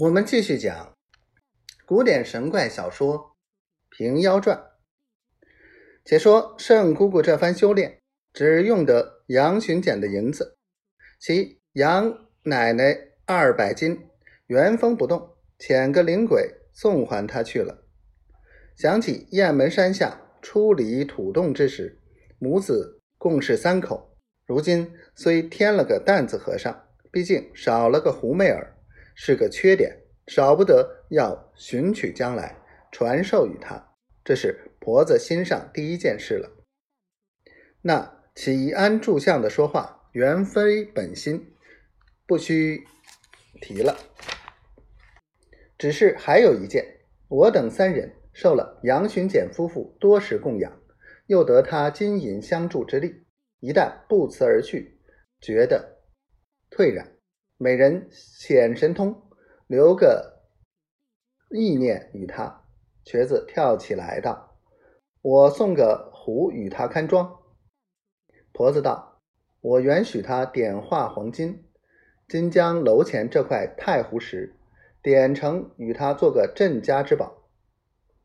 我们继续讲古典神怪小说《平妖传》。且说圣姑姑这番修炼，只用得杨巡检的银子，其杨奶奶二百金原封不动，遣个灵鬼送还他去了。想起雁门山下出离土洞之时，母子共是三口，如今虽添了个担子和尚，毕竟少了个胡媚儿。是个缺点，少不得要寻取将来传授于他，这是婆子心上第一件事了。那启安住相的说话原非本心，不须提了。只是还有一件，我等三人受了杨巡检夫妇多时供养，又得他金银相助之力，一旦不辞而去，觉得退然。每人显神通，留个意念与他。瘸子跳起来道：“我送个壶与他看庄。”婆子道：“我原许他点化黄金，今将楼前这块太湖石点成，与他做个镇家之宝。”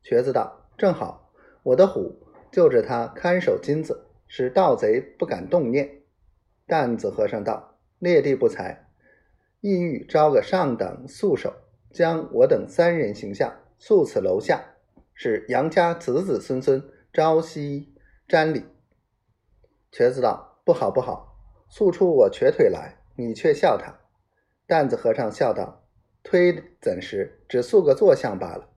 瘸子道：“正好，我的虎就着他看守金子，使盗贼不敢动念。”担子和尚道：“列地不才。”意欲招个上等素手，将我等三人形象塑此楼下，使杨家子子孙孙朝夕瞻礼。瘸子道：“不好不好，速出我瘸腿来，你却笑他。”担子和尚笑道：“推怎时，只塑个坐像罢了。”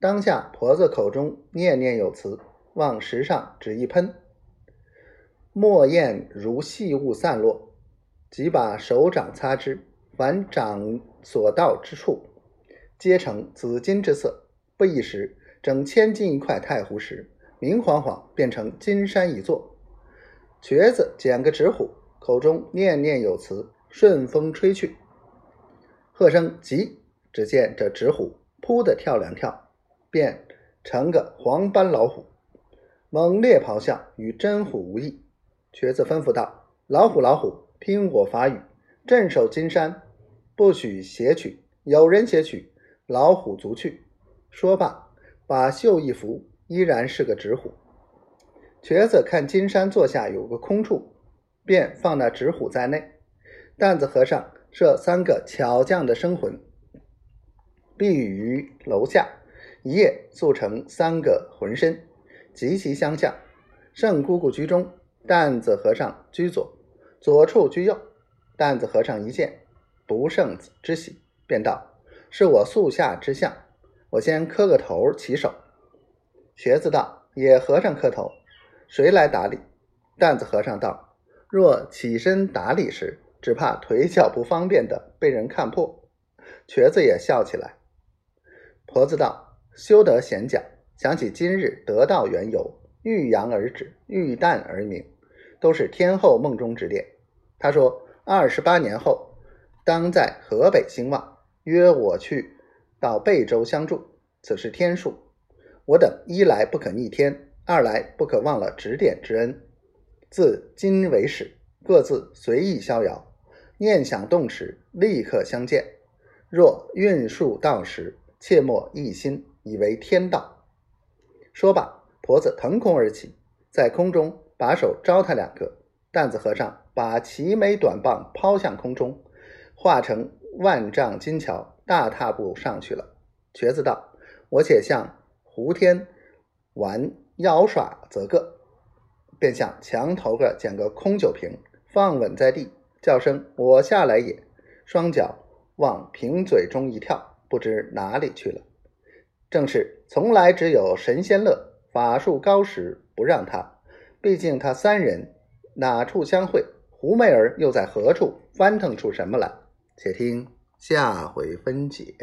当下婆子口中念念有词，往石上只一喷，墨砚如细雾散落。即把手掌擦之，凡掌所到之处，皆成紫金之色。不一时，整千斤一块太湖石，明晃晃变成金山一座。瘸子捡个纸虎，口中念念有词，顺风吹去。喝声急，只见这纸虎扑的跳两跳，变成个黄斑老虎，猛烈咆哮，与真虎无异。瘸子吩咐道：“老虎，老虎！”听我法语，镇守金山，不许挟取。有人挟取，老虎足去。说罢，把袖一拂，依然是个纸虎。瘸子看金山座下有个空处，便放那纸虎在内。担子和尚设三个巧匠的生魂，避于楼下，一夜塑成三个魂身，极其相像。圣姑姑居中，担子和尚居左。左处居右，担子和尚一见，不胜之喜，便道：“是我素下之相，我先磕个头起手。”瘸子道：“也和尚磕头，谁来打理？”担子和尚道：“若起身打理时，只怕腿脚不方便的被人看破。”瘸子也笑起来。婆子道：“休得闲讲，想起今日得道缘由，欲扬而止，欲淡而明。”都是天后梦中指点。他说：“二十八年后，当在河北兴旺，约我去到贝州相助。此是天数。我等一来不可逆天，二来不可忘了指点之恩。自今为始，各自随意逍遥，念想动时，立刻相见。若运数到时，切莫一心以为天道。”说罢，婆子腾空而起，在空中。把手招他两个，担子和尚把齐眉短棒抛向空中，化成万丈金桥，大踏步上去了。瘸子道：“我且向胡天玩妖耍则个。”便向墙头个捡个空酒瓶，放稳在地，叫声“我下来也”，双脚往瓶嘴中一跳，不知哪里去了。正是从来只有神仙乐，法术高时不让他。毕竟他三人哪处相会？胡媚儿又在何处翻腾出什么来？且听下回分解。